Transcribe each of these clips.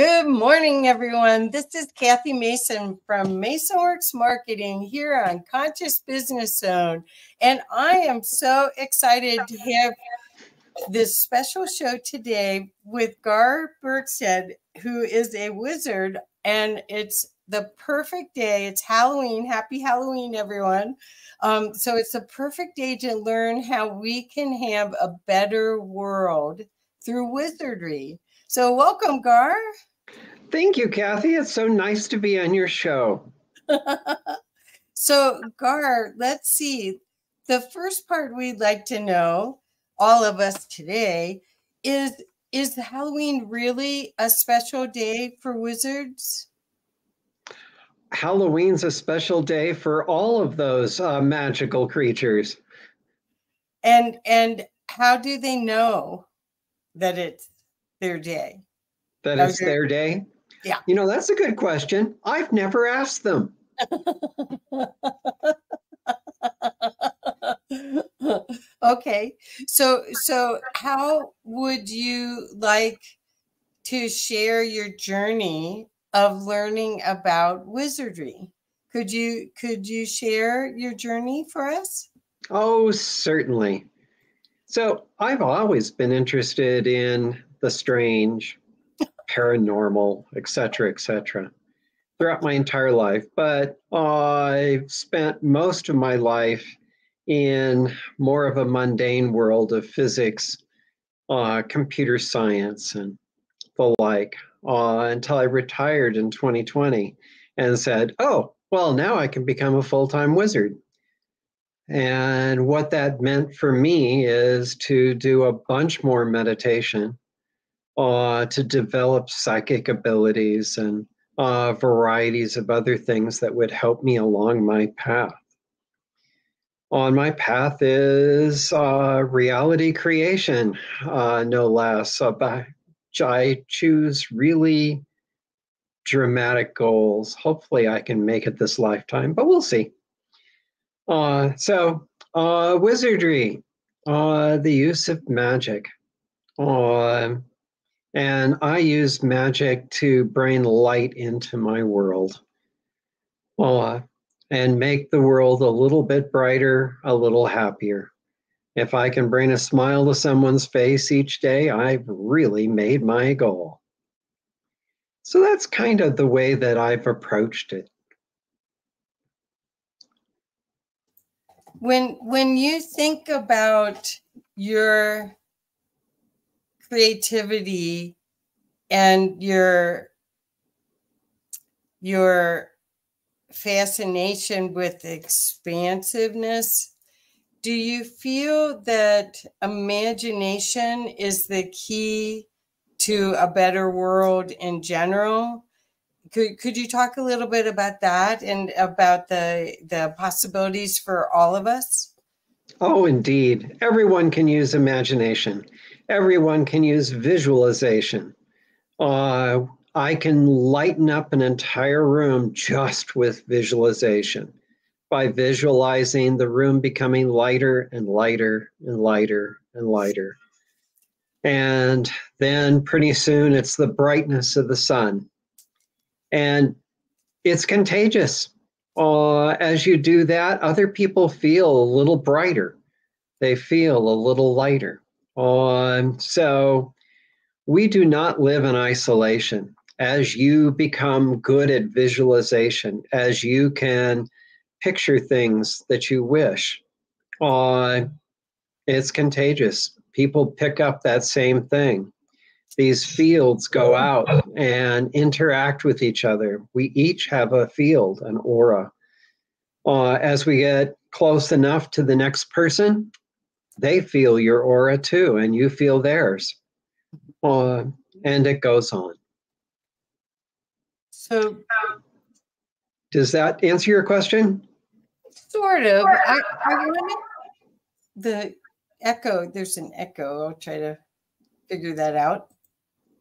Good morning, everyone. This is Kathy Mason from MasonWorks Marketing here on Conscious Business Zone. And I am so excited to have this special show today with Gar Bergstedt, who is a wizard. And it's the perfect day. It's Halloween. Happy Halloween, everyone. Um, so it's the perfect day to learn how we can have a better world through wizardry. So, welcome, Gar. Thank you, Kathy. It's so nice to be on your show. so, Gar, let's see. The first part we'd like to know, all of us today, is is Halloween really a special day for wizards? Halloween's a special day for all of those uh, magical creatures. And and how do they know that it's their day? That it's their day? Yeah. You know, that's a good question. I've never asked them. okay. So so how would you like to share your journey of learning about wizardry? Could you could you share your journey for us? Oh, certainly. So, I've always been interested in the strange, paranormal, etc., etc. throughout my entire life. But I've spent most of my life in more of a mundane world of physics, uh, computer science, and the like uh, until I retired in 2020 and said, oh, well, now I can become a full time wizard. And what that meant for me is to do a bunch more meditation uh, to develop psychic abilities and uh, varieties of other things that would help me along my path. On my path is uh, reality creation, uh, no less. Uh, I choose really dramatic goals. Hopefully, I can make it this lifetime, but we'll see. Uh, so, uh, wizardry, uh, the use of magic. Uh, and I use magic to bring light into my world uh, and make the world a little bit brighter, a little happier. If I can bring a smile to someone's face each day, I've really made my goal. So that's kind of the way that I've approached it. When when you think about your creativity and your your fascination with expansiveness do you feel that imagination is the key to a better world in general? Could, could you talk a little bit about that and about the the possibilities for all of us? Oh indeed. Everyone can use imagination everyone can use visualization. Uh, I can lighten up an entire room just with visualization by visualizing the room becoming lighter and lighter and lighter and lighter. And then pretty soon it's the brightness of the sun. And it's contagious. Uh, as you do that, other people feel a little brighter, they feel a little lighter. So we do not live in isolation. As you become good at visualization, as you can picture things that you wish, uh, it's contagious. People pick up that same thing. These fields go out and interact with each other. We each have a field, an aura. Uh, as we get close enough to the next person, they feel your aura too, and you feel theirs. Uh, and it goes on. So, does that answer your question? Sort of. I, I wanted the echo. There's an echo. I'll try to figure that out.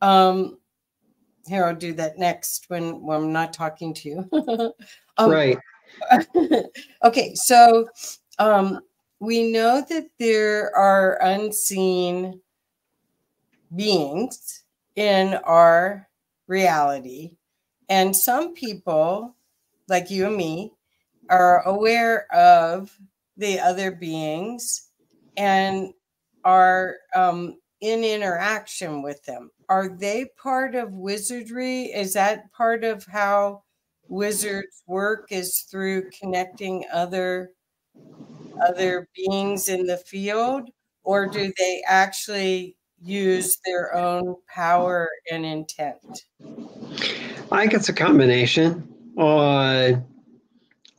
Um, here, I'll do that next when, when I'm not talking to you. um, right. okay. So, um, we know that there are unseen beings in our reality. And some people, like you and me, are aware of the other beings and are um, in interaction with them. Are they part of wizardry? Is that part of how wizards work is through connecting other other beings in the field or do they actually use their own power and intent? I think it's a combination. Uh,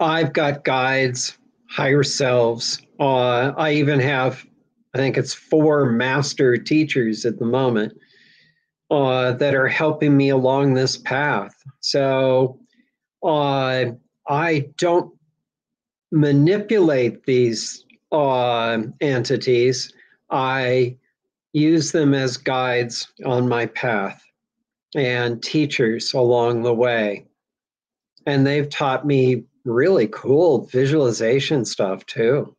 I've got guides, higher selves. Uh, I even have, I think it's four master teachers at the moment uh, that are helping me along this path. So uh, I don't manipulate these uh, entities. I use them as guides on my path and teachers along the way. And they've taught me really cool visualization stuff too.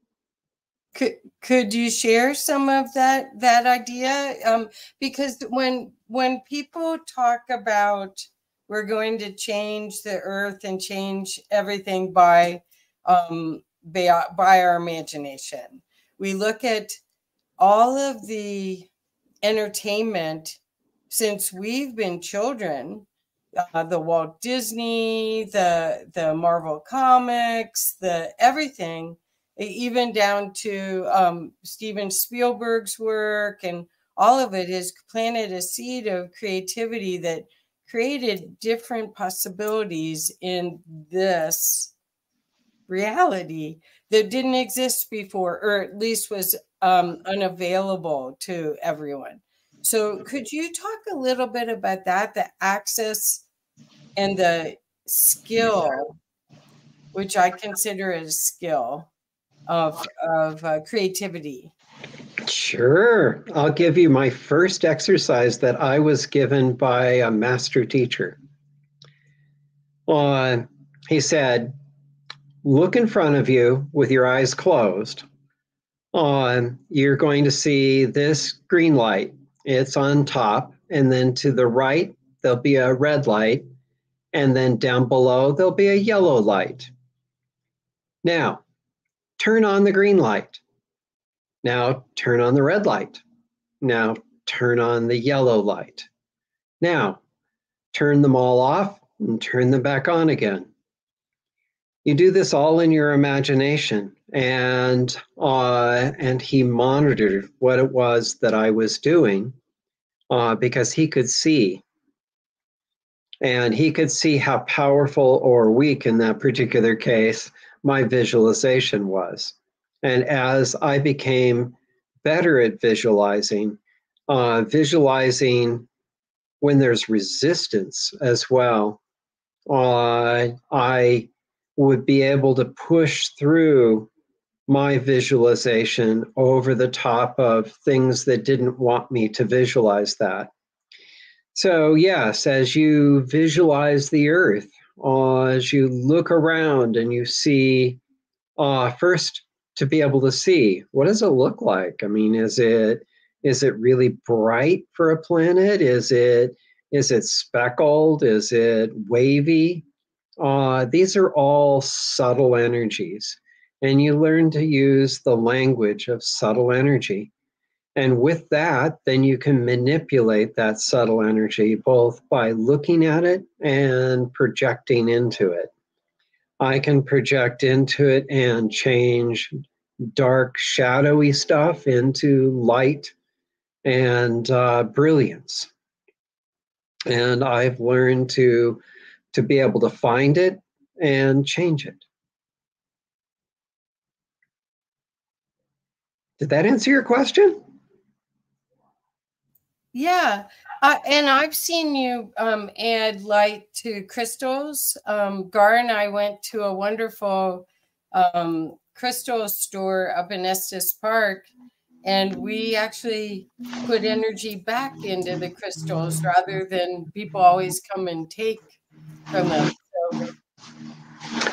Could could you share some of that that idea? Um, because when when people talk about we're going to change the earth and change everything by um, by, by our imagination, we look at all of the entertainment since we've been children uh, the Walt Disney, the the Marvel comics, the everything, even down to um, Steven Spielberg's work, and all of it has planted a seed of creativity that created different possibilities in this reality that didn't exist before, or at least was um, unavailable to everyone. So, could you talk a little bit about that, the access and the skill, which I consider a skill of, of uh, creativity? Sure. I'll give you my first exercise that I was given by a master teacher. Uh, he said, Look in front of you with your eyes closed. Uh, you're going to see this green light it's on top. And then to the right, there'll be a red light. And then down below, there'll be a yellow light. Now, turn on the green light. Now, turn on the red light. Now, turn on the yellow light. Now, turn them all off and turn them back on again. You do this all in your imagination and uh, and he monitored what it was that I was doing uh, because he could see, and he could see how powerful or weak in that particular case my visualization was. And as I became better at visualizing, uh, visualizing when there's resistance as well, uh, I would be able to push through my visualization over the top of things that didn't want me to visualize that. So, yes, as you visualize the earth, uh, as you look around and you see, uh, first to be able to see what does it look like? I mean, is it is it really bright for a planet? Is it is it speckled? Is it wavy? Uh, these are all subtle energies and you learn to use the language of subtle energy. And with that, then you can manipulate that subtle energy both by looking at it and projecting into it. I can project into it and change dark, shadowy stuff into light and uh, brilliance. And I've learned to to be able to find it and change it. Did that answer your question? Yeah. Uh, and I've seen you um, add light to crystals. Um, Gar and I went to a wonderful um, crystal store up in Estes Park, and we actually put energy back into the crystals rather than people always come and take from them. So,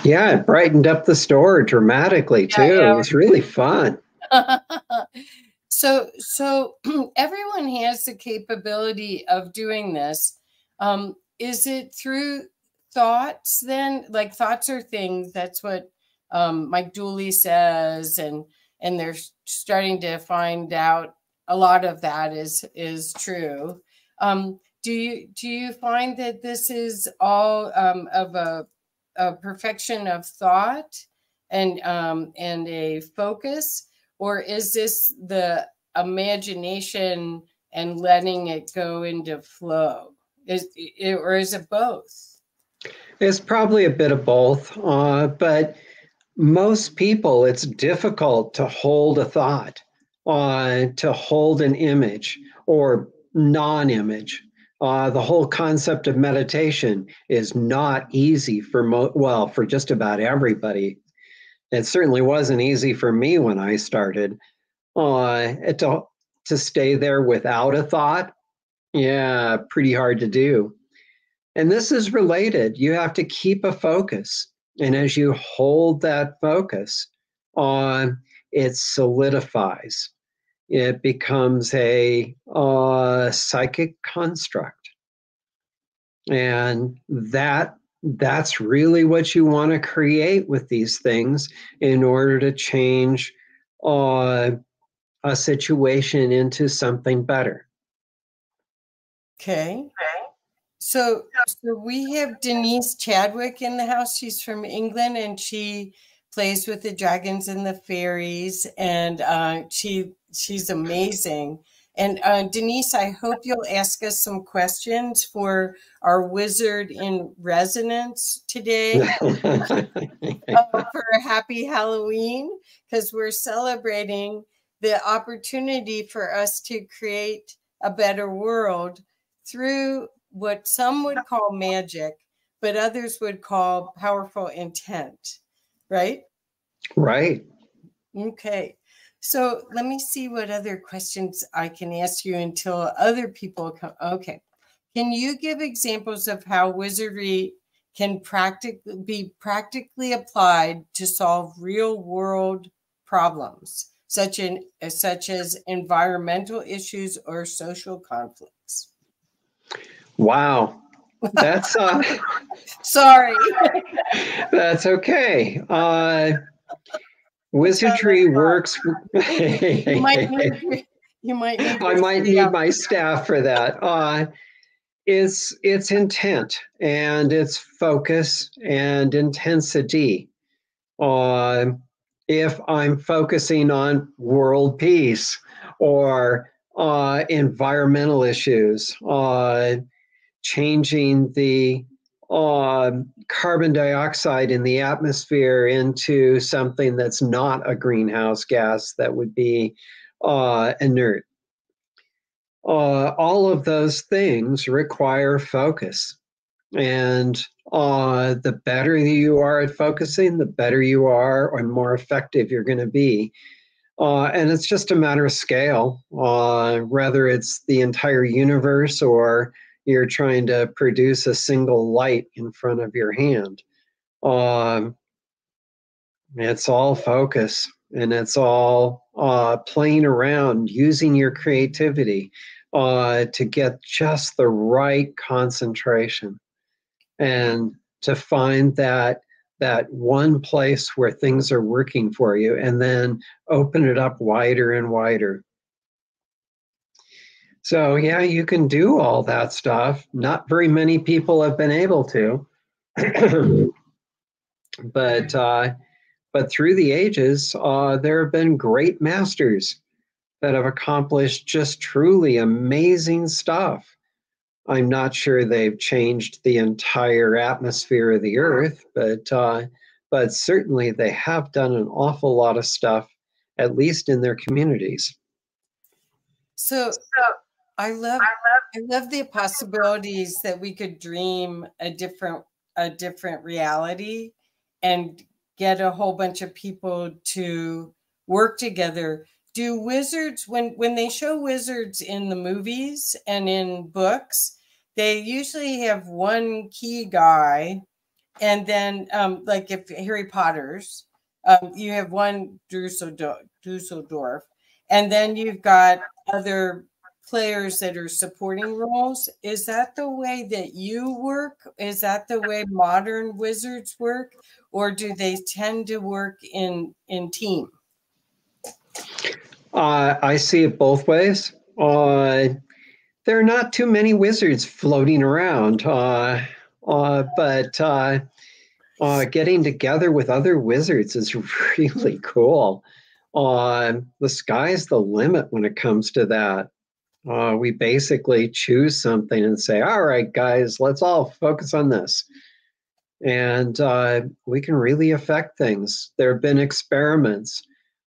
yeah, it brightened up the store dramatically too. Yeah, yeah. It was really fun. so so everyone has the capability of doing this um, is it through thoughts then? Like thoughts are things. That's what um, Mike Dooley says, and and they're starting to find out a lot of that is is true. Um, do you do you find that this is all um, of a, a, perfection of thought and um, and a focus, or is this the imagination and letting it go into flow? Is it, or is it both? It's probably a bit of both, uh, but most people, it's difficult to hold a thought, uh, to hold an image or non image. Uh, the whole concept of meditation is not easy for mo- well for just about everybody. It certainly wasn't easy for me when I started. Uh, to to stay there without a thought, yeah, pretty hard to do. And this is related. You have to keep a focus. And as you hold that focus on, it solidifies. It becomes a uh, psychic construct. And that that's really what you want to create with these things in order to change uh, a situation into something better. Okay. So, so we have Denise Chadwick in the house. She's from England and she plays with the dragons and the fairies, and uh, she she's amazing. And uh, Denise, I hope you'll ask us some questions for our wizard in resonance today uh, for a happy Halloween because we're celebrating the opportunity for us to create a better world through what some would call magic, but others would call powerful intent, right? Right. Okay. So let me see what other questions I can ask you until other people come. Okay. Can you give examples of how wizardry can practically be practically applied to solve real world problems, such, in, such as environmental issues or social conflicts? Wow. That's uh sorry. that's okay. Uh wizardry works you might need, you might need I might need my staff for that. Uh it's it's intent and it's focus and intensity. Uh, if I'm focusing on world peace or uh, environmental issues, uh, changing the uh, carbon dioxide in the atmosphere into something that's not a greenhouse gas that would be uh, inert. Uh, all of those things require focus. And uh, the better you are at focusing, the better you are and more effective you're going to be. Uh, and it's just a matter of scale, uh, whether it's the entire universe or you're trying to produce a single light in front of your hand. Um, it's all focus and it's all uh, playing around, using your creativity uh, to get just the right concentration and to find that that one place where things are working for you and then open it up wider and wider so yeah, you can do all that stuff. Not very many people have been able to, but uh, but through the ages, uh, there have been great masters that have accomplished just truly amazing stuff. I'm not sure they've changed the entire atmosphere of the earth, but uh, but certainly they have done an awful lot of stuff, at least in their communities. So, so I love I love the possibilities that we could dream a different a different reality and get a whole bunch of people to work together. Do wizards when when they show wizards in the movies and in books, they usually have one key guy and then um, like if Harry Potter's um, you have one Dusseldorf, Dusseldorf and then you've got other players that are supporting roles. Is that the way that you work? Is that the way modern wizards work, or do they tend to work in in team? Uh, I see it both ways. Uh, there are not too many wizards floating around, uh, uh but uh, uh, getting together with other wizards is really cool. the sky's the limit when it comes to that. We basically choose something and say, all right, guys, let's all focus on this and uh, we can really affect things. There have been experiments.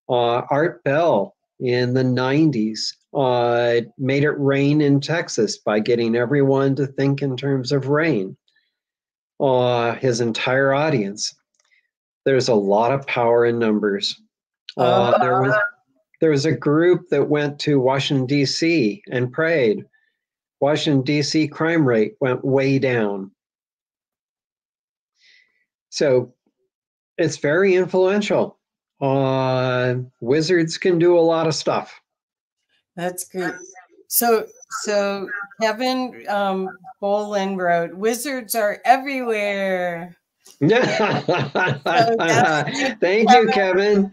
Uh, Art Bell in the 90s uh, made it rain in Texas by getting everyone to think in terms of rain. Uh, his entire audience. There's a lot of power in numbers. Uh, there was there was a group that went to Washington D.C. and prayed. Washington D.C. crime rate went way down. So it's very influential. Uh, wizards can do a lot of stuff. That's good. So, so Kevin um, Bolin wrote, "Wizards are everywhere." so Thank you, Kevin.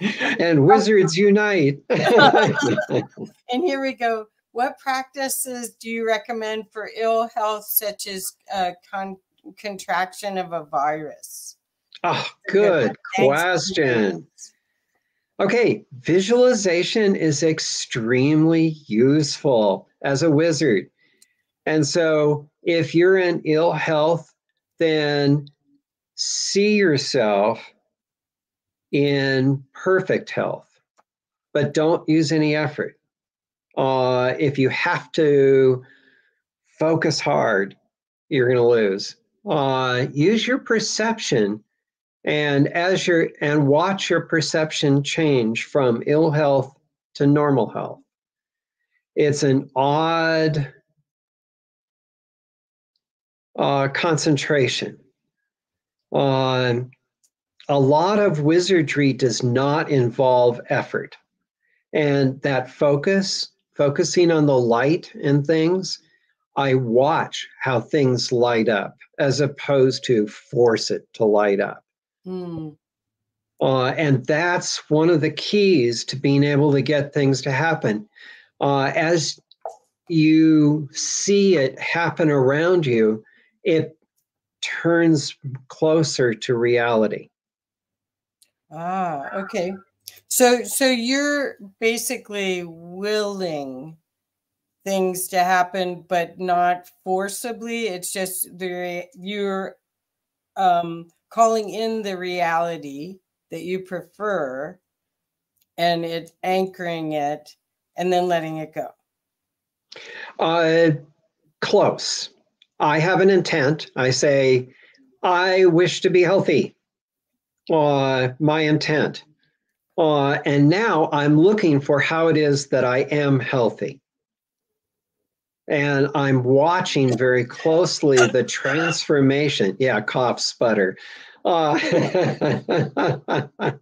and wizards unite. and here we go. What practices do you recommend for ill health, such as uh, con- contraction of a virus? Oh, good question. Okay, visualization is extremely useful as a wizard. And so if you're in ill health, then see yourself in perfect health, but don't use any effort uh, if you have to focus hard, you're going to lose. Uh, use your perception and as your and watch your perception change from ill health to normal health. It's an odd uh, concentration. Um, a lot of wizardry does not involve effort. And that focus focusing on the light and things, I watch how things light up as opposed to force it to light up. Mm. Uh, and that's one of the keys to being able to get things to happen. Uh, as you see it happen around you, it turns closer to reality. Ah, okay. So so you're basically willing things to happen, but not forcibly. It's just the you're um, calling in the reality that you prefer, and it anchoring it, and then letting it go. Uh, close. I have an intent. I say, I wish to be healthy. Uh, my intent uh, and now I'm looking for how it is that I am healthy. And I'm watching very closely the transformation. Yeah, cough, sputter. Uh,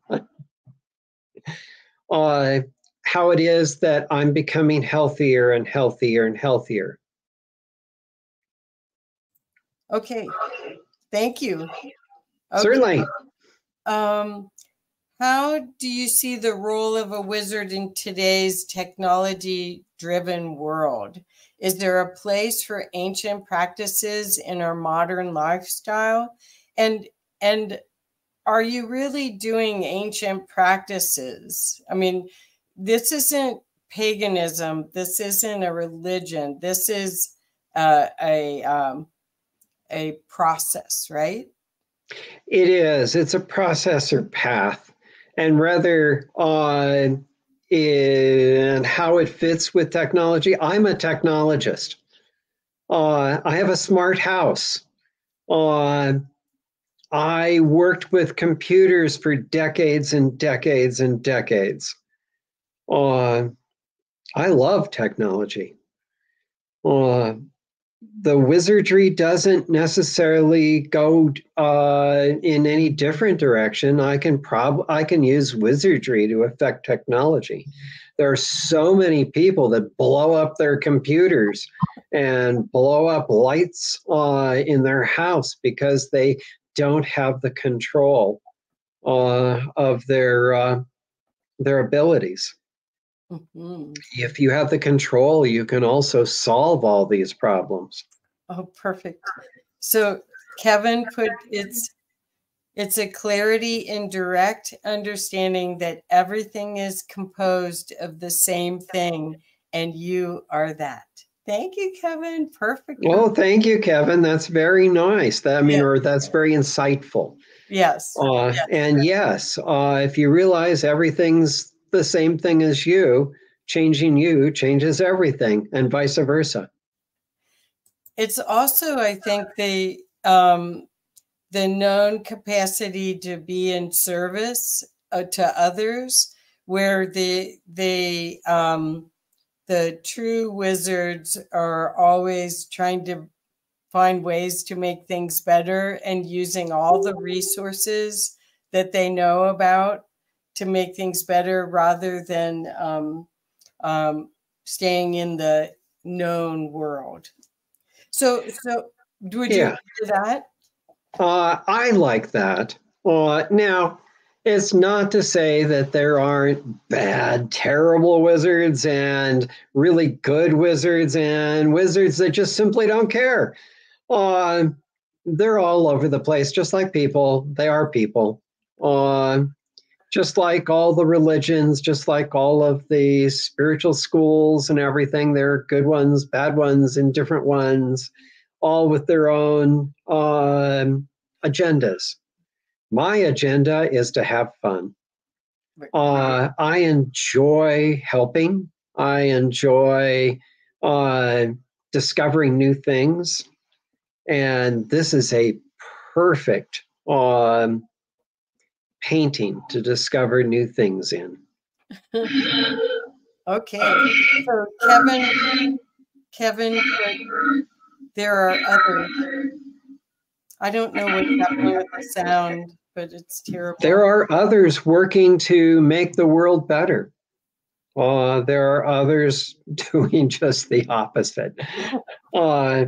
uh, how it is that I'm becoming healthier and healthier and healthier. Okay, thank you. Okay. Certainly. Um, how do you see the role of a wizard in today's technology driven world? Is there a place for ancient practices in our modern lifestyle? And and are you really doing ancient practices? I mean, this isn't paganism. This isn't a religion. This is uh, a um, a process, right? It is. It's a process or path and rather on in how it fits with technology. I'm a technologist. Uh, I have a smart house. Uh, I worked with computers for decades and decades and decades. Uh, I love technology. Uh, the wizardry doesn't necessarily go uh, in any different direction. I can prob I can use wizardry to affect technology. There are so many people that blow up their computers and blow up lights uh, in their house because they don't have the control uh, of their uh, their abilities. Mm-hmm. If you have the control, you can also solve all these problems. Oh, perfect. So Kevin put it's it's a clarity in direct understanding that everything is composed of the same thing, and you are that. Thank you, Kevin. Perfect. Well, thank you, Kevin. That's very nice. That, I mean, yeah. or that's very insightful. Yes. Uh, yes. And yes, uh, if you realize everything's the same thing as you, changing you changes everything, and vice versa. It's also, I think, the um, the known capacity to be in service uh, to others, where the the um, the true wizards are always trying to find ways to make things better and using all the resources that they know about to make things better rather than um, um, staying in the known world. So, so would you yeah. do that? Uh, I like that. Uh, now, it's not to say that there aren't bad, terrible wizards and really good wizards and wizards that just simply don't care. Uh, they're all over the place, just like people. They are people. Uh, just like all the religions, just like all of the spiritual schools and everything, there are good ones, bad ones, and different ones, all with their own um, agendas. My agenda is to have fun. Uh, I enjoy helping. I enjoy uh, discovering new things. And this is a perfect um, painting to discover new things in. okay. So Kevin, Kevin, there are others. I don't know what's happening with the sound, but it's terrible. There are others working to make the world better. Uh, there are others doing just the opposite. Uh,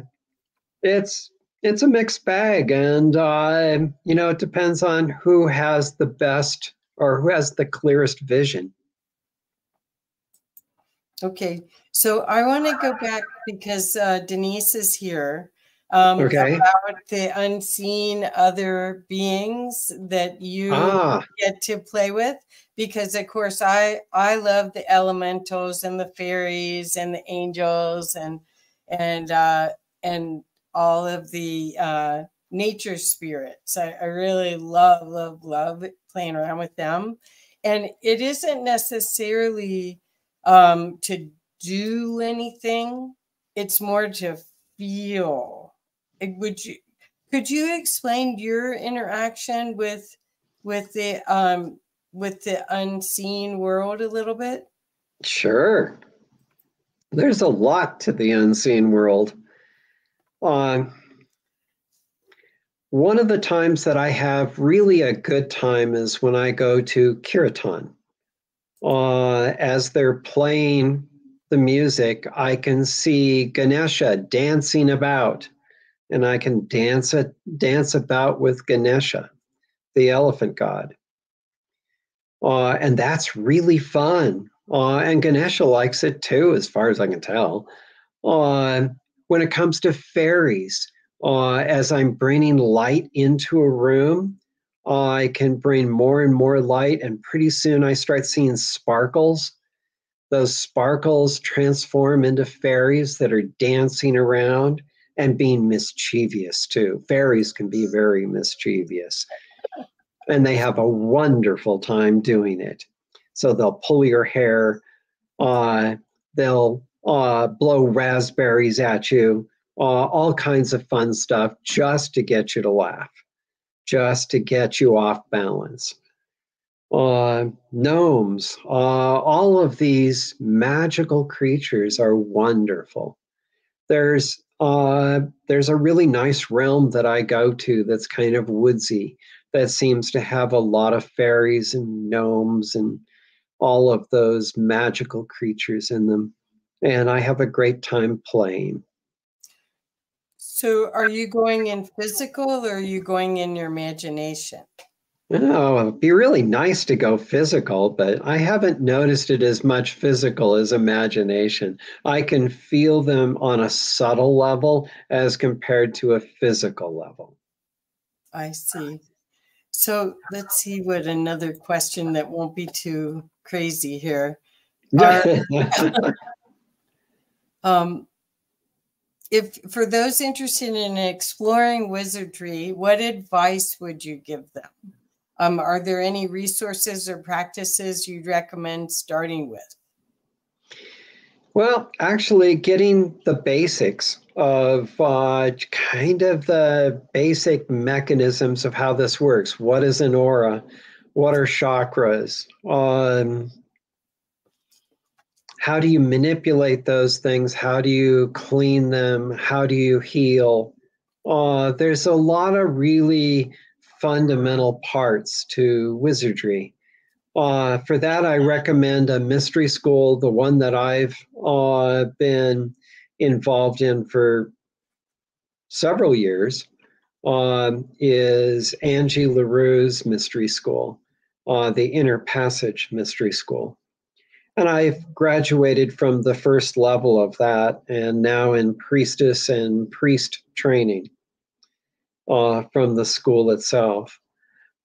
it's it's a mixed bag, and uh, you know it depends on who has the best or who has the clearest vision. Okay, so I want to go back because uh, Denise is here. Um, okay. About the unseen other beings that you ah. get to play with, because of course I I love the elementals and the fairies and the angels and and uh, and all of the uh, nature spirits. I, I really love, love, love playing around with them. And it isn't necessarily um, to do anything, it's more to feel. It, would you could you explain your interaction with with the um with the unseen world a little bit? Sure. There's a lot to the unseen world. Uh, one of the times that I have really a good time is when I go to Kirtan. Uh, as they're playing the music, I can see Ganesha dancing about, and I can dance it, dance about with Ganesha, the elephant god. Uh, and that's really fun. Uh, and Ganesha likes it too, as far as I can tell. Uh, when it comes to fairies, uh, as I'm bringing light into a room, I can bring more and more light, and pretty soon I start seeing sparkles. Those sparkles transform into fairies that are dancing around and being mischievous too. Fairies can be very mischievous, and they have a wonderful time doing it. So they'll pull your hair, uh, they'll uh, blow raspberries at you, uh, all kinds of fun stuff just to get you to laugh, just to get you off balance. Uh, gnomes, uh, all of these magical creatures are wonderful. There's Uh, there's a really nice realm that I go to that's kind of woodsy, that seems to have a lot of fairies and gnomes and all of those magical creatures in them. And I have a great time playing. So, are you going in physical or are you going in your imagination? Oh, it'd be really nice to go physical, but I haven't noticed it as much physical as imagination. I can feel them on a subtle level as compared to a physical level. I see. So let's see what another question that won't be too crazy here. um, if for those interested in exploring wizardry, what advice would you give them? Um, are there any resources or practices you'd recommend starting with? Well, actually, getting the basics of uh, kind of the basic mechanisms of how this works. What is an aura? What are chakras? Um, how do you manipulate those things? How do you clean them? How do you heal? Uh, there's a lot of really fundamental parts to wizardry. Uh, for that, I recommend a mystery school, the one that I've uh, been involved in for several years, um, is Angie LaRue's Mystery School, uh, the Inner Passage Mystery School. And I've graduated from the first level of that and now in priestess and priest training uh, from the school itself.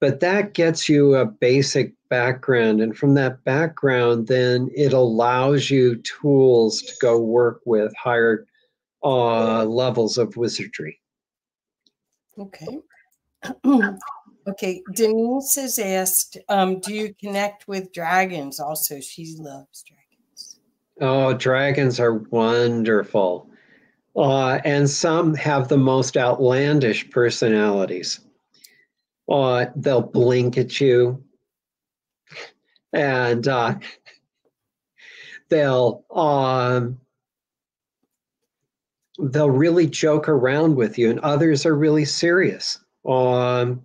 But that gets you a basic background. And from that background, then it allows you tools to go work with higher uh, levels of wizardry. Okay. okay. Denise has asked um, Do you connect with dragons also? She loves dragons. Oh, dragons are wonderful. Uh, and some have the most outlandish personalities. Uh, they'll blink at you and uh, they'll um, they'll really joke around with you and others are really serious um,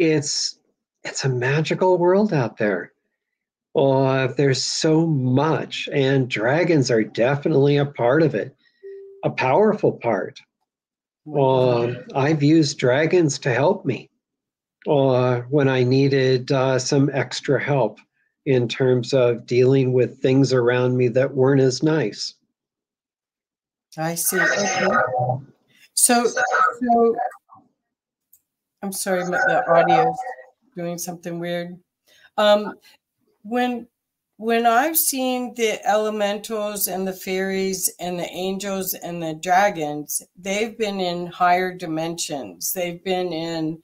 it's it's a magical world out there uh, there's so much and dragons are definitely a part of it a powerful part. Uh, I've used dragons to help me uh, when I needed uh, some extra help in terms of dealing with things around me that weren't as nice. I see. Okay. So, so I'm sorry, the audio is doing something weird. Um, when when I've seen the elementals and the fairies and the angels and the dragons, they've been in higher dimensions. They've been in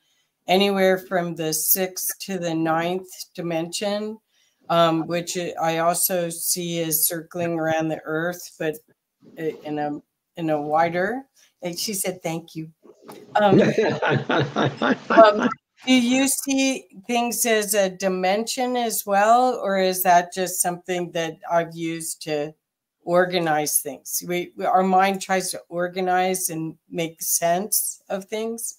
anywhere from the sixth to the ninth dimension, um, which I also see as circling around the earth, but in a in a wider. And she said, "Thank you." Um, um, do you see things as a dimension as well, or is that just something that I've used to organize things? We, our mind tries to organize and make sense of things.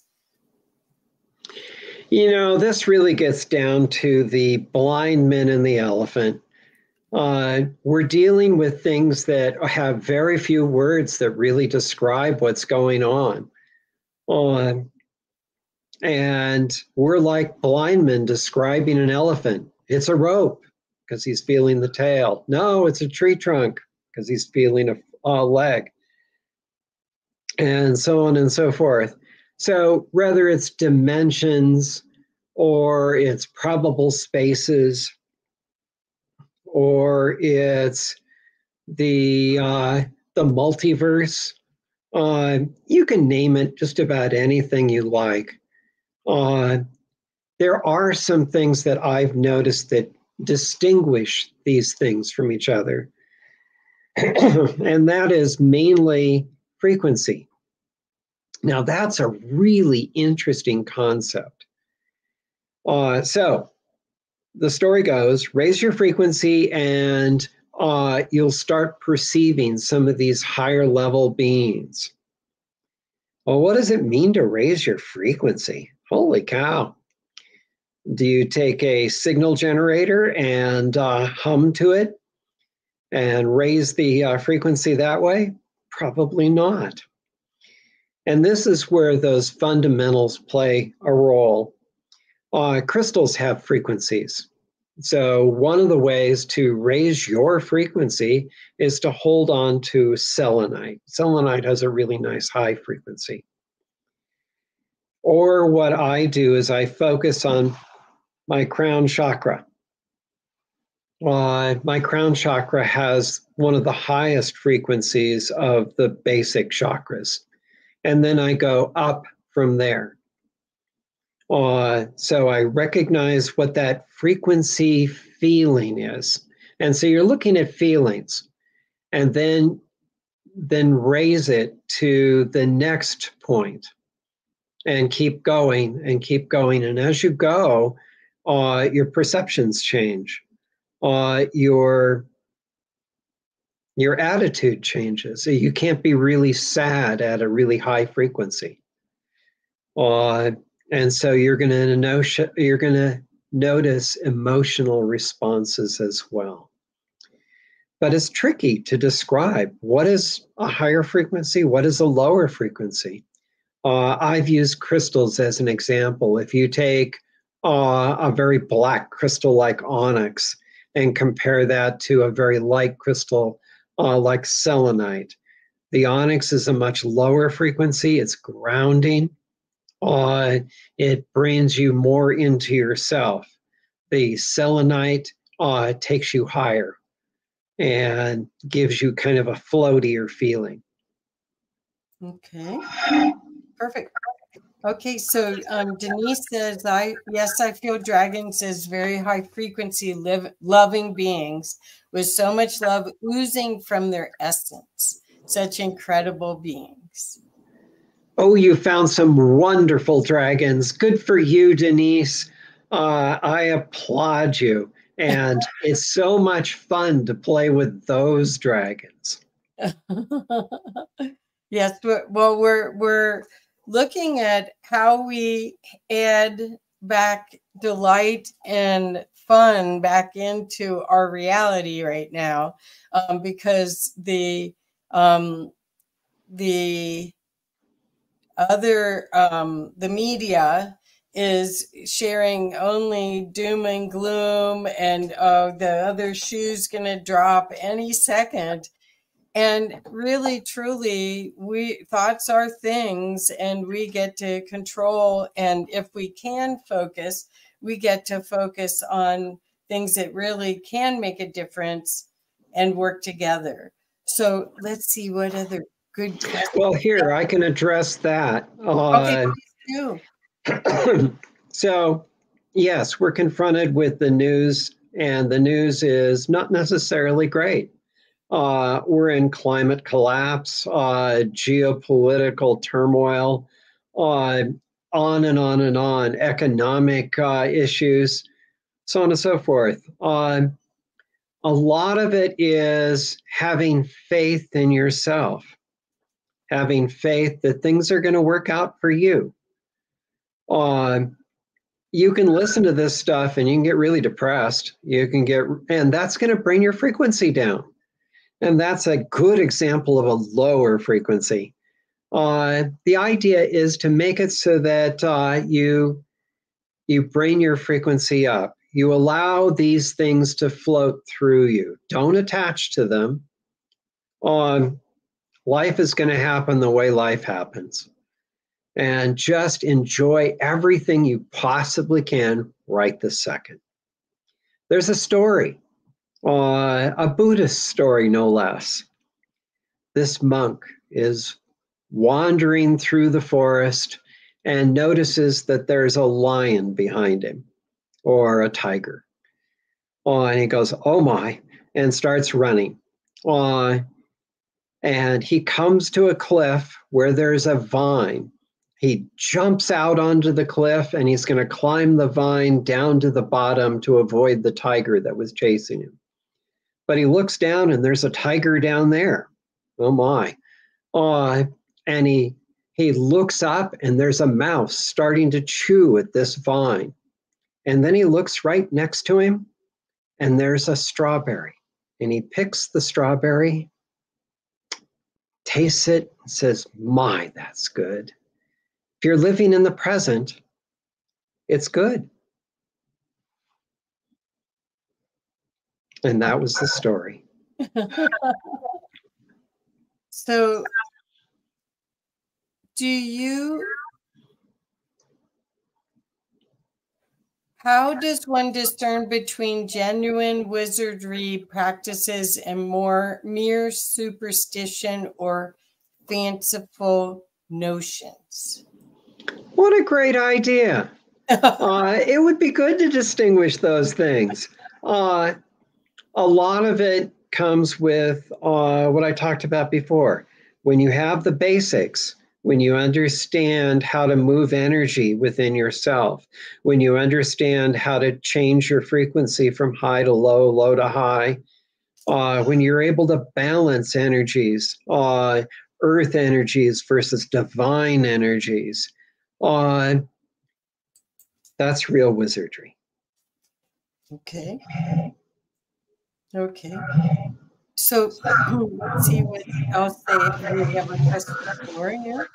You know, this really gets down to the blind men and the elephant. Uh, we're dealing with things that have very few words that really describe what's going on. Uh, and we're like blind men describing an elephant. It's a rope because he's feeling the tail. No, it's a tree trunk because he's feeling a, a leg. And so on and so forth. So whether it's dimensions or it's probable spaces or it's the uh, the multiverse, uh, you can name it just about anything you like. Uh, there are some things that I've noticed that distinguish these things from each other. and that is mainly frequency. Now, that's a really interesting concept. Uh, so, the story goes raise your frequency, and uh, you'll start perceiving some of these higher level beings. Well, what does it mean to raise your frequency? Holy cow. Do you take a signal generator and uh, hum to it and raise the uh, frequency that way? Probably not. And this is where those fundamentals play a role. Uh, crystals have frequencies. So, one of the ways to raise your frequency is to hold on to selenite. Selenite has a really nice high frequency. Or, what I do is I focus on my crown chakra. Uh, my crown chakra has one of the highest frequencies of the basic chakras. And then I go up from there. Uh, so I recognize what that frequency feeling is. And so you're looking at feelings and then then raise it to the next point and keep going and keep going. And as you go, uh, your perceptions change. Uh, your your attitude changes. So you can't be really sad at a really high frequency. Uh, and so you're going to know you're going to notice emotional responses as well. But it's tricky to describe what is a higher frequency, what is a lower frequency. Uh, I've used crystals as an example. If you take uh, a very black crystal like onyx and compare that to a very light crystal uh, like selenite, the onyx is a much lower frequency, it's grounding uh, it brings you more into yourself. The selenite uh, takes you higher and gives you kind of a floatier feeling. Okay, perfect. Okay, so um, Denise says, "I yes, I feel dragons as very high frequency, live, loving beings with so much love oozing from their essence. Such incredible beings." Oh, you found some wonderful dragons. Good for you, Denise. Uh, I applaud you. And it's so much fun to play with those dragons. yes, well, we're we're looking at how we add back delight and fun back into our reality right now, um, because the um, the other um, the media is sharing only doom and gloom and uh, the other shoe's going to drop any second. And really truly we thoughts are things and we get to control. And if we can focus we get to focus on things that really can make a difference and work together. So let's see what other Good. Well, here I can address that. okay, Uh, okay, so, yes, we're confronted with the news, and the news is not necessarily great. Uh, we're in climate collapse, uh, geopolitical turmoil, uh, on and on and on, economic uh, issues, so on and so forth. Uh, a lot of it is having faith in yourself having faith that things are going to work out for you. Uh, you can listen to this stuff and you can get really depressed. You can get, and that's going to bring your frequency down. And that's a good example of a lower frequency. Uh, the idea is to make it so that uh, you you bring your frequency up. You allow these things to float through you. Don't attach to them. Um, life is going to happen the way life happens. And just enjoy everything you possibly can right this second. There's a story, uh, a Buddhist story, no less. This monk is wandering through the forest and notices that there's a lion behind him or a tiger. Uh, and he goes, Oh my, and starts running. Uh, and he comes to a cliff where there's a vine. He jumps out onto the cliff and he's going to climb the vine down to the bottom to avoid the tiger that was chasing him. but he looks down and there's a tiger down there. Oh my. Uh, and he he looks up and there's a mouse starting to chew at this vine. And then he looks right next to him and there's a strawberry. And he picks the strawberry, tastes it, and says, My, that's good. If you're living in the present, it's good. And that was the story. so, do you How does one discern between genuine wizardry practices and more mere superstition or fanciful notions? What a great idea. uh, it would be good to distinguish those things. Uh, a lot of it comes with uh, what I talked about before. When you have the basics, when you understand how to move energy within yourself, when you understand how to change your frequency from high to low, low to high, uh, when you're able to balance energies, uh, earth energies versus divine energies, uh, that's real wizardry. Okay. Okay. So let's see what else they have question for you.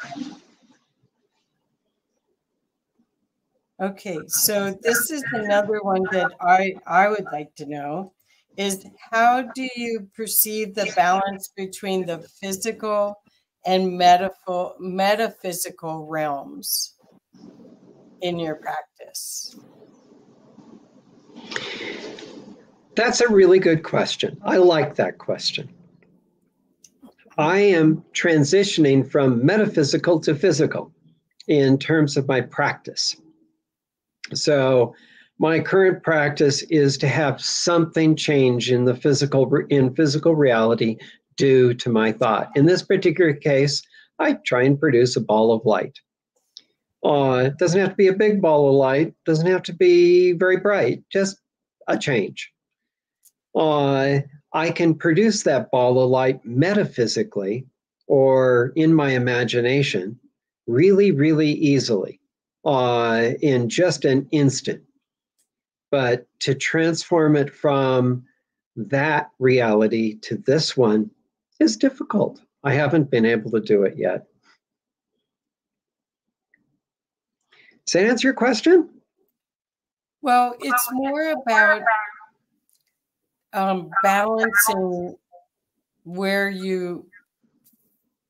Okay, so this is another one that I I would like to know is how do you perceive the balance between the physical and metaphysical realms in your practice? That's a really good question. I like that question. I am transitioning from metaphysical to physical in terms of my practice. So, my current practice is to have something change in the physical in physical reality due to my thought. In this particular case, I try and produce a ball of light. Uh, it doesn't have to be a big ball of light, doesn't have to be very bright, just a change uh, I can produce that ball of light metaphysically or in my imagination really, really easily uh, in just an instant. But to transform it from that reality to this one is difficult. I haven't been able to do it yet. Does that answer your question? Well, it's more about um, balancing where you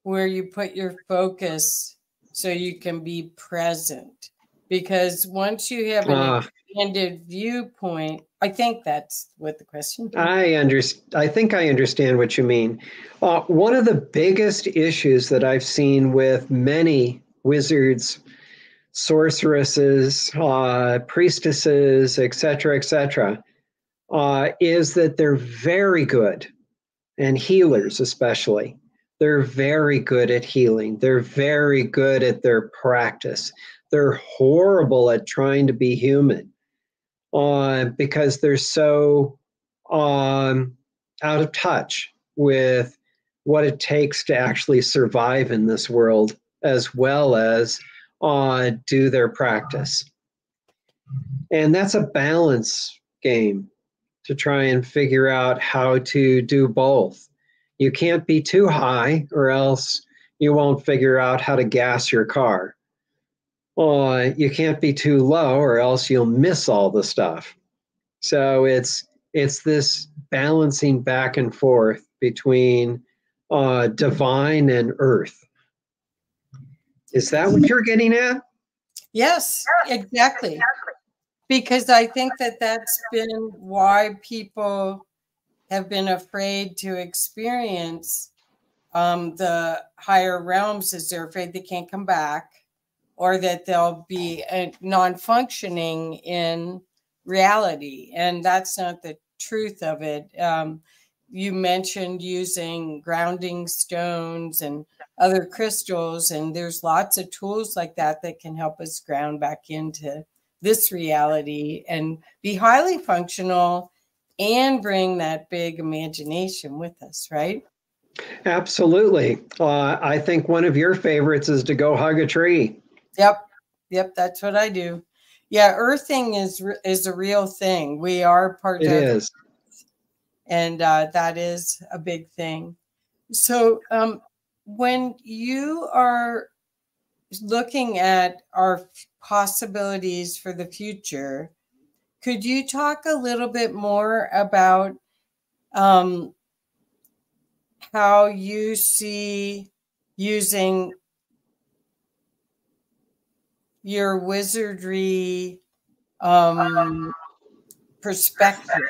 where you put your focus so you can be present. Because once you have an uh, expanded viewpoint i think that's what the question is. i understand i think i understand what you mean. Uh, one of the biggest issues that i've seen with many wizards sorceresses uh, priestesses etc etc uh, is that they're very good, and healers especially. They're very good at healing. They're very good at their practice. They're horrible at trying to be human uh, because they're so um, out of touch with what it takes to actually survive in this world as well as uh, do their practice. And that's a balance game to try and figure out how to do both. You can't be too high, or else you won't figure out how to gas your car. Or you can't be too low, or else you'll miss all the stuff. So it's it's this balancing back and forth between uh, divine and earth. Is that what you're getting at? Yes, exactly because I think that that's been why people have been afraid to experience um, the higher realms is they're afraid they can't come back or that they'll be uh, non-functioning in reality. And that's not the truth of it. Um, you mentioned using grounding stones and other crystals and there's lots of tools like that that can help us ground back into this reality and be highly functional and bring that big imagination with us, right? Absolutely. Uh, I think one of your favorites is to go hug a tree. Yep. Yep. That's what I do. Yeah. Earthing is, is a real thing. We are part it of is. it. And uh, that is a big thing. So um, when you are looking at our possibilities for the future, could you talk a little bit more about um, how you see using your wizardry um, perspective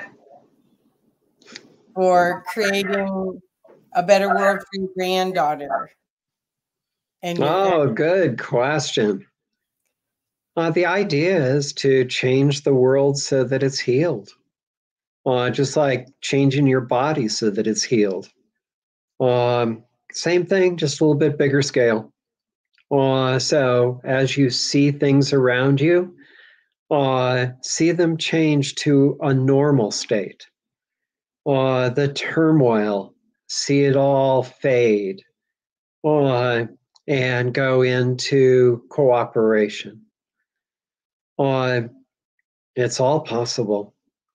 for creating a better world for your granddaughter? And oh, good question. Uh, the idea is to change the world so that it's healed, uh, just like changing your body so that it's healed. Um, same thing, just a little bit bigger scale. Uh, so as you see things around you, uh, see them change to a normal state. Uh, the turmoil, see it all fade uh, and go into cooperation. It's all possible.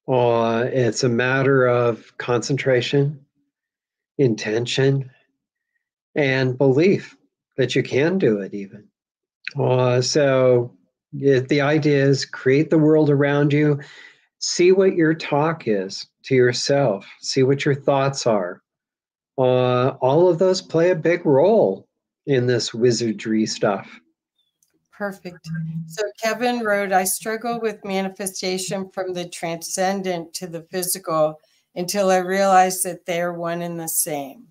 It's a matter of concentration, intention, and belief that you can do it, even. Uh, so it, the idea is create the world around you, see what your talk is to yourself, see what your thoughts are. Uh, all of those play a big role in this wizardry stuff. Perfect. So Kevin wrote, I struggle with manifestation from the transcendent to the physical until I realized that they're one and the same.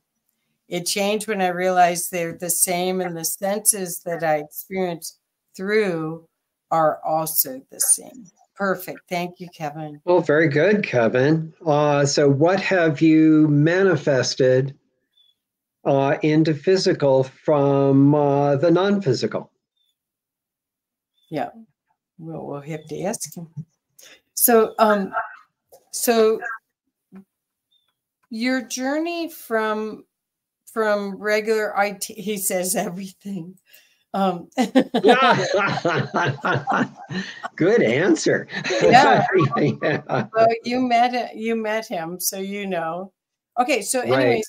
It changed when I realized they're the same and the senses that I experience through are also the same. Perfect. Thank you, Kevin. Well, very good, Kevin. Uh, so, what have you manifested uh, into physical from uh, the non physical? Yeah, we'll, we'll have to ask him. So, um, so your journey from from regular IT, he says everything. Um, Good answer. yeah. yeah. Well, you met you met him, so you know. Okay, so anyways, right.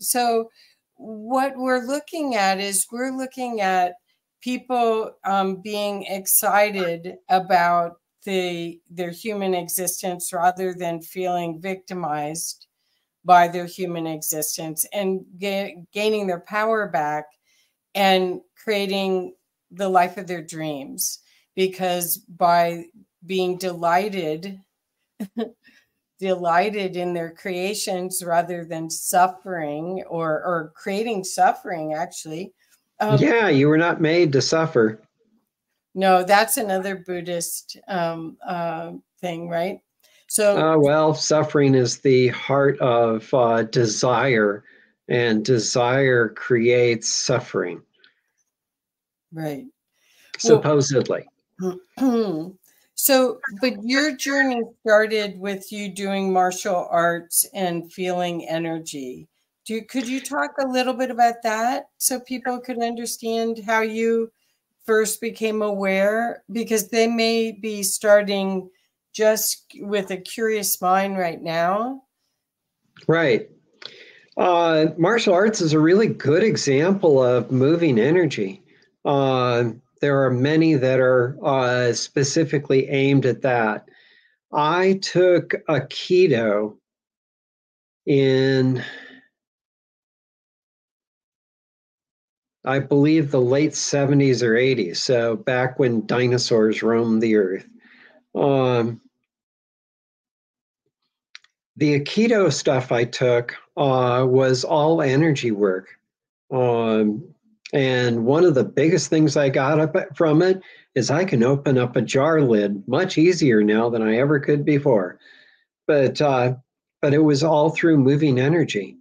so what we're looking at is we're looking at people um, being excited about the their human existence rather than feeling victimized by their human existence and ga- gaining their power back and creating the life of their dreams. Because by being delighted delighted in their creations rather than suffering or or creating suffering actually um, yeah, you were not made to suffer. No, that's another Buddhist um, uh, thing, right? So, uh, well, suffering is the heart of uh, desire, and desire creates suffering. Right. Supposedly. Well, so, but your journey started with you doing martial arts and feeling energy. Do could you talk a little bit about that so people could understand how you first became aware because they may be starting just with a curious mind right now. Right. Uh, martial arts is a really good example of moving energy. Uh, there are many that are uh, specifically aimed at that. I took Aikido in I believe the late 70s or 80s, so back when dinosaurs roamed the earth. Um, the Aikido stuff I took uh, was all energy work. Um, and one of the biggest things I got up from it is I can open up a jar lid much easier now than I ever could before. But uh, but it was all through moving energy.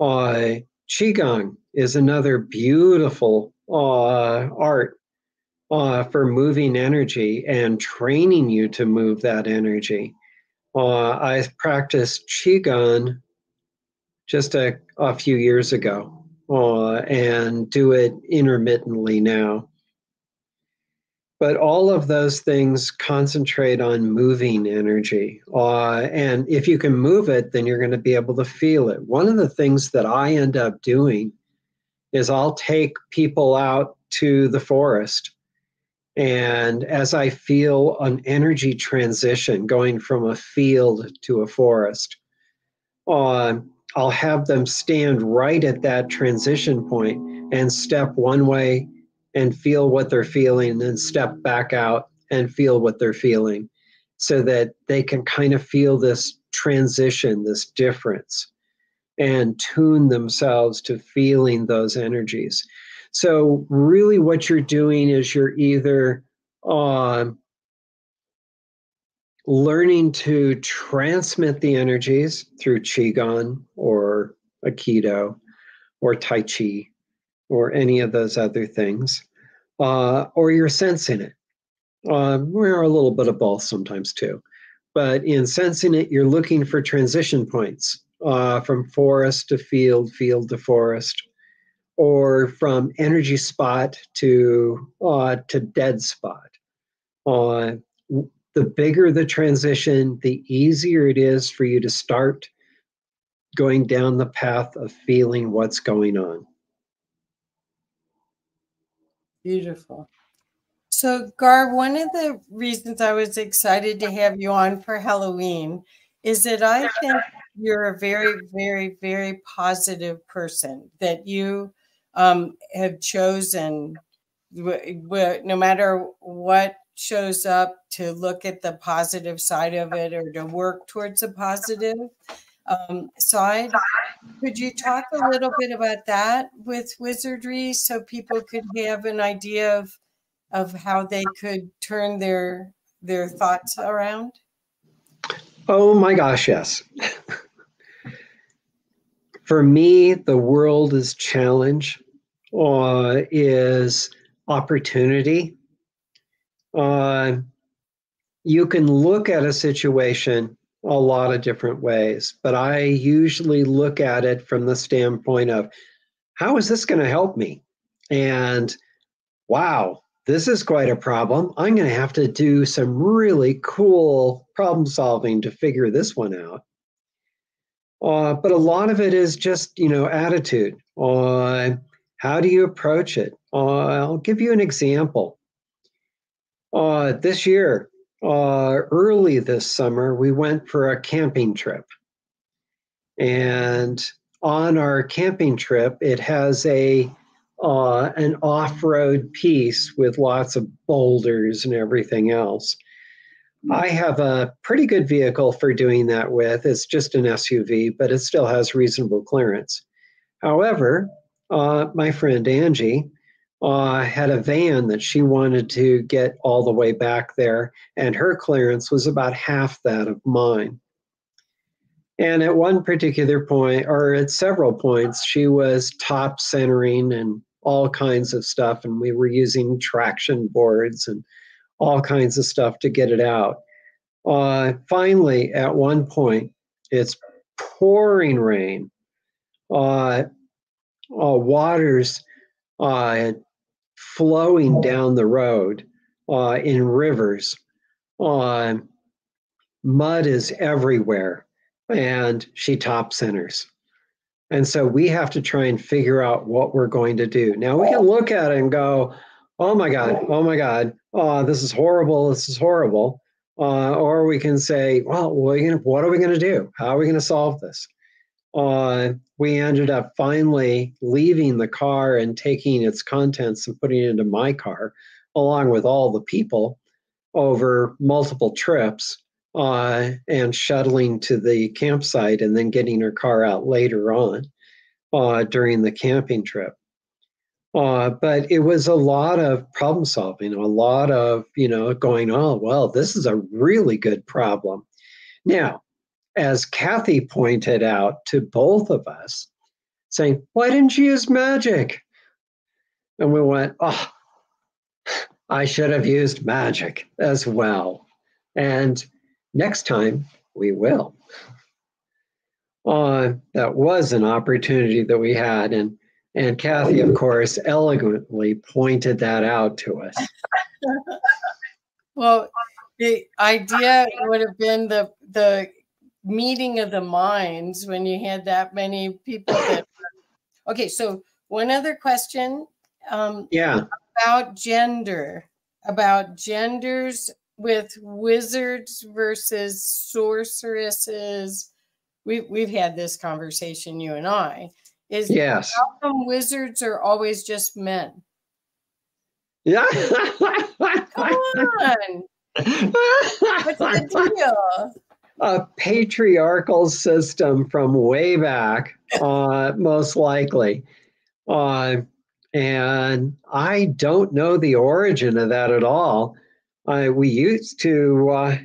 Uh, Qigong is another beautiful uh, art uh, for moving energy and training you to move that energy. Uh, I practiced Qigong just a, a few years ago uh, and do it intermittently now. But all of those things concentrate on moving energy. Uh, and if you can move it, then you're going to be able to feel it. One of the things that I end up doing is I'll take people out to the forest. And as I feel an energy transition going from a field to a forest, uh, I'll have them stand right at that transition point and step one way and feel what they're feeling, and then step back out and feel what they're feeling so that they can kind of feel this transition, this difference, and tune themselves to feeling those energies. So, really, what you're doing is you're either uh, learning to transmit the energies through Qigong or Aikido or Tai Chi or any of those other things, uh, or you're sensing it. Um, we're a little bit of both sometimes too. But in sensing it, you're looking for transition points uh, from forest to field, field to forest, or from energy spot to uh, to dead spot. Uh, the bigger the transition, the easier it is for you to start going down the path of feeling what's going on. Beautiful. So, Garb, one of the reasons I was excited to have you on for Halloween is that I think you're a very, very, very positive person, that you um, have chosen, no matter what shows up, to look at the positive side of it or to work towards a positive um, side. Could you talk a little bit about that with wizardry so people could have an idea of of how they could turn their their thoughts around? Oh my gosh, yes. For me, the world is challenge, uh, is opportunity. Uh, you can look at a situation a lot of different ways, but I usually look at it from the standpoint of how is this going to help me? And wow, this is quite a problem. I'm going to have to do some really cool problem solving to figure this one out. Uh, but a lot of it is just, you know, attitude. Uh, how do you approach it? Uh, I'll give you an example. Uh, this year, uh, early this summer, we went for a camping trip. And on our camping trip, it has a uh, an off-road piece with lots of boulders and everything else. I have a pretty good vehicle for doing that with. It's just an SUV, but it still has reasonable clearance. However, uh, my friend Angie uh, had a van that she wanted to get all the way back there, and her clearance was about half that of mine. And at one particular point, or at several points, she was top centering and all kinds of stuff, and we were using traction boards and all kinds of stuff to get it out. Uh, finally, at one point, it's pouring rain. Uh, uh, waters uh, flowing down the road uh, in rivers. Uh, mud is everywhere, and she top centers. And so we have to try and figure out what we're going to do. Now we can look at it and go, oh my God, oh my God, oh, this is horrible, this is horrible. Uh, or we can say, well, what are we going to do? How are we going to solve this? uh, we ended up finally leaving the car and taking its contents and putting it into my car, along with all the people, over multiple trips uh, and shuttling to the campsite and then getting her car out later on uh, during the camping trip. Uh, but it was a lot of problem solving, a lot of, you know, going, oh, well, this is a really good problem. Now, as Kathy pointed out to both of us, saying, Why didn't you use magic? And we went, Oh, I should have used magic as well. And next time, we will. Uh, that was an opportunity that we had. And, and Kathy, of course, elegantly pointed that out to us. well, the idea would have been the, the meeting of the minds when you had that many people that okay so one other question um yeah. about gender about genders with wizards versus sorceresses. We've we've had this conversation you and i is yes how come wizards are always just men yeah come on what's the deal a patriarchal system from way back, uh, most likely. Uh, and I don't know the origin of that at all. Uh, we used to, uh,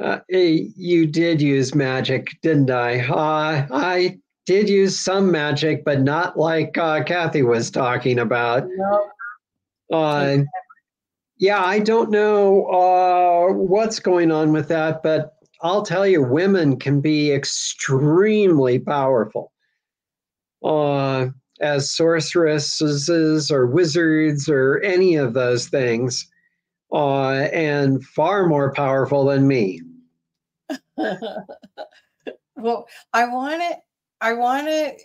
uh, eh, you did use magic, didn't I? Uh, I did use some magic, but not like Kathy was talking about. No yeah, I don't know uh, what's going on with that, but I'll tell you, women can be extremely powerful. Uh, as sorceresses or wizards or any of those things, uh, and far more powerful than me. well, I want to, I want to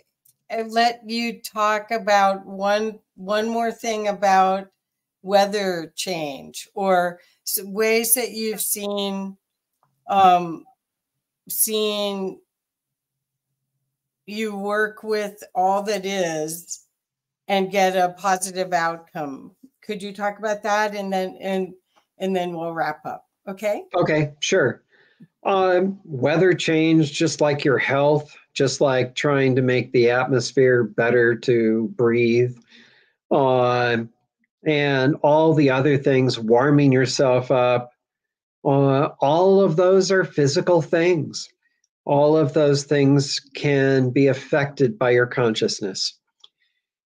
uh, let you talk about one one more thing about weather change or ways that you've seen um, seen you work with all that is and get a positive outcome. Could you talk about that and then and and then we'll wrap up okay? Okay sure um, weather change just like your health just like trying to make the atmosphere better to breathe um, and all the other things, warming yourself up, uh, all of those are physical things. All of those things can be affected by your consciousness.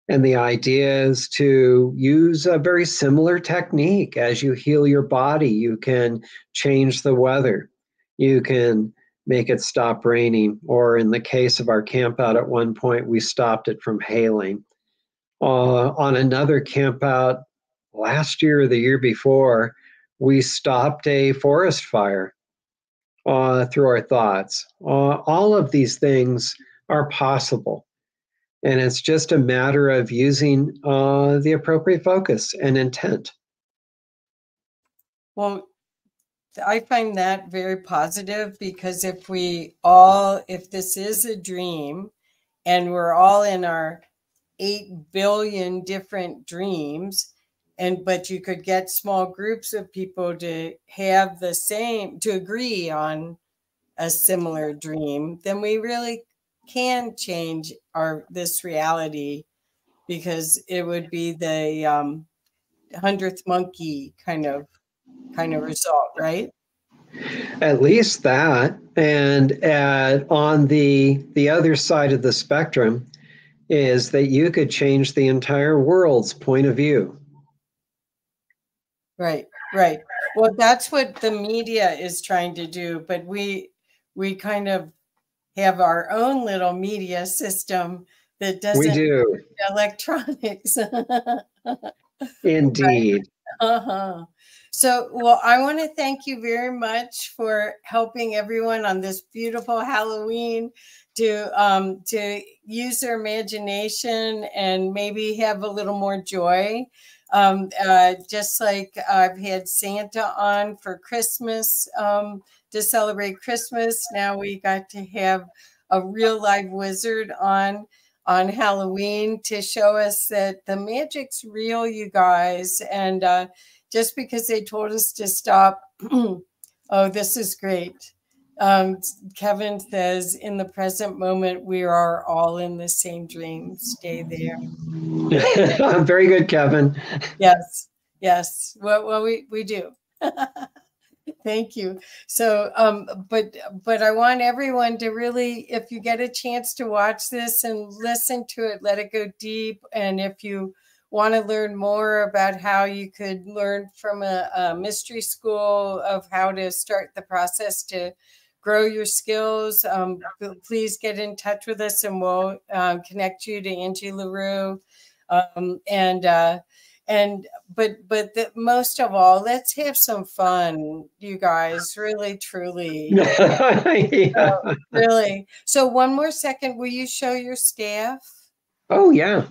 And the idea is to use a very similar technique. As you heal your body, you can change the weather. You can make it stop raining. Or in the case of our campout, at one point, we stopped it from hailing. Uh, on another campout last year or the year before, we stopped a forest fire uh, through our thoughts. Uh, all of these things are possible. And it's just a matter of using uh, the appropriate focus and intent. Well, I find that very positive because if we all, if this is a dream and we're all in our 8 billion different dreams, and but you could get small groups of people to have the same to agree on a similar dream then we really can change our this reality because it would be the um, hundredth monkey kind of kind of result right at least that and at, on the the other side of the spectrum is that you could change the entire world's point of view Right, right. Well, that's what the media is trying to do, but we we kind of have our own little media system that doesn't we do electronics. Indeed. Uh-huh. So, well, I want to thank you very much for helping everyone on this beautiful Halloween to um, to use their imagination and maybe have a little more joy. Um, uh, just like I've had Santa on for Christmas um, to celebrate Christmas. Now we got to have a real live wizard on on Halloween to show us that the magic's real, you guys. And uh, just because they told us to stop, oh, this is great. Um, Kevin says, in the present moment, we are all in the same dream. Stay there. Very good, Kevin. Yes, yes. Well, well we, we do. Thank you. So, um, but but I want everyone to really, if you get a chance to watch this and listen to it, let it go deep. And if you want to learn more about how you could learn from a, a, mystery school of how to start the process to grow your skills, um, please get in touch with us and we'll uh, connect you to Angie LaRue. Um, and uh, and but but the, most of all let's have some fun you guys really truly yeah. so, really so one more second will you show your staff oh yeah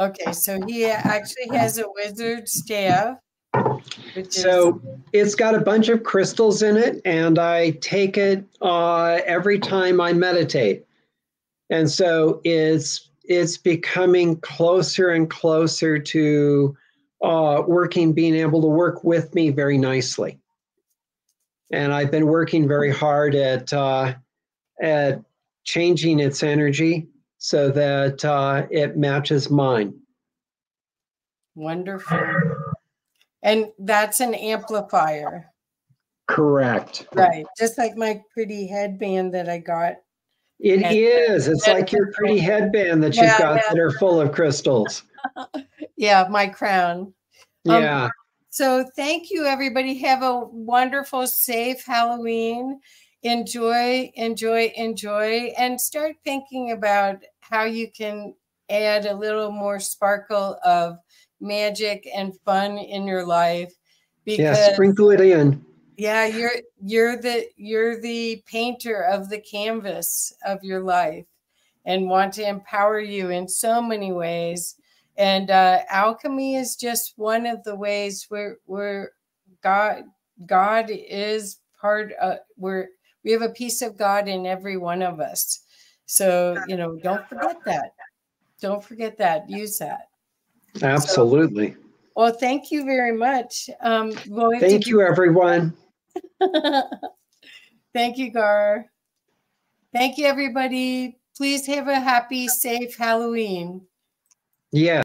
okay so he actually has a wizard staff so it's got a bunch of crystals in it and i take it uh, every time i meditate and so it's it's becoming closer and closer to uh, working, being able to work with me very nicely. And I've been working very hard at uh, at changing its energy so that uh, it matches mine. Wonderful. And that's an amplifier. Correct. Right. Just like my pretty headband that I got it and, is. It's like your pretty headband that you've yeah, got that are full of crystals. yeah, my crown. Um, yeah. So thank you, everybody. Have a wonderful, safe Halloween. Enjoy, enjoy, enjoy, and start thinking about how you can add a little more sparkle of magic and fun in your life. Because, yeah, sprinkle it in yeah you're you're the you're the painter of the canvas of your life and want to empower you in so many ways and uh, alchemy is just one of the ways where where god god is part of where we have a piece of god in every one of us so you know don't forget that don't forget that use that absolutely so, well thank you very much um thank you everyone Thank you, Gar. Thank you, everybody. Please have a happy, safe Halloween. Yeah.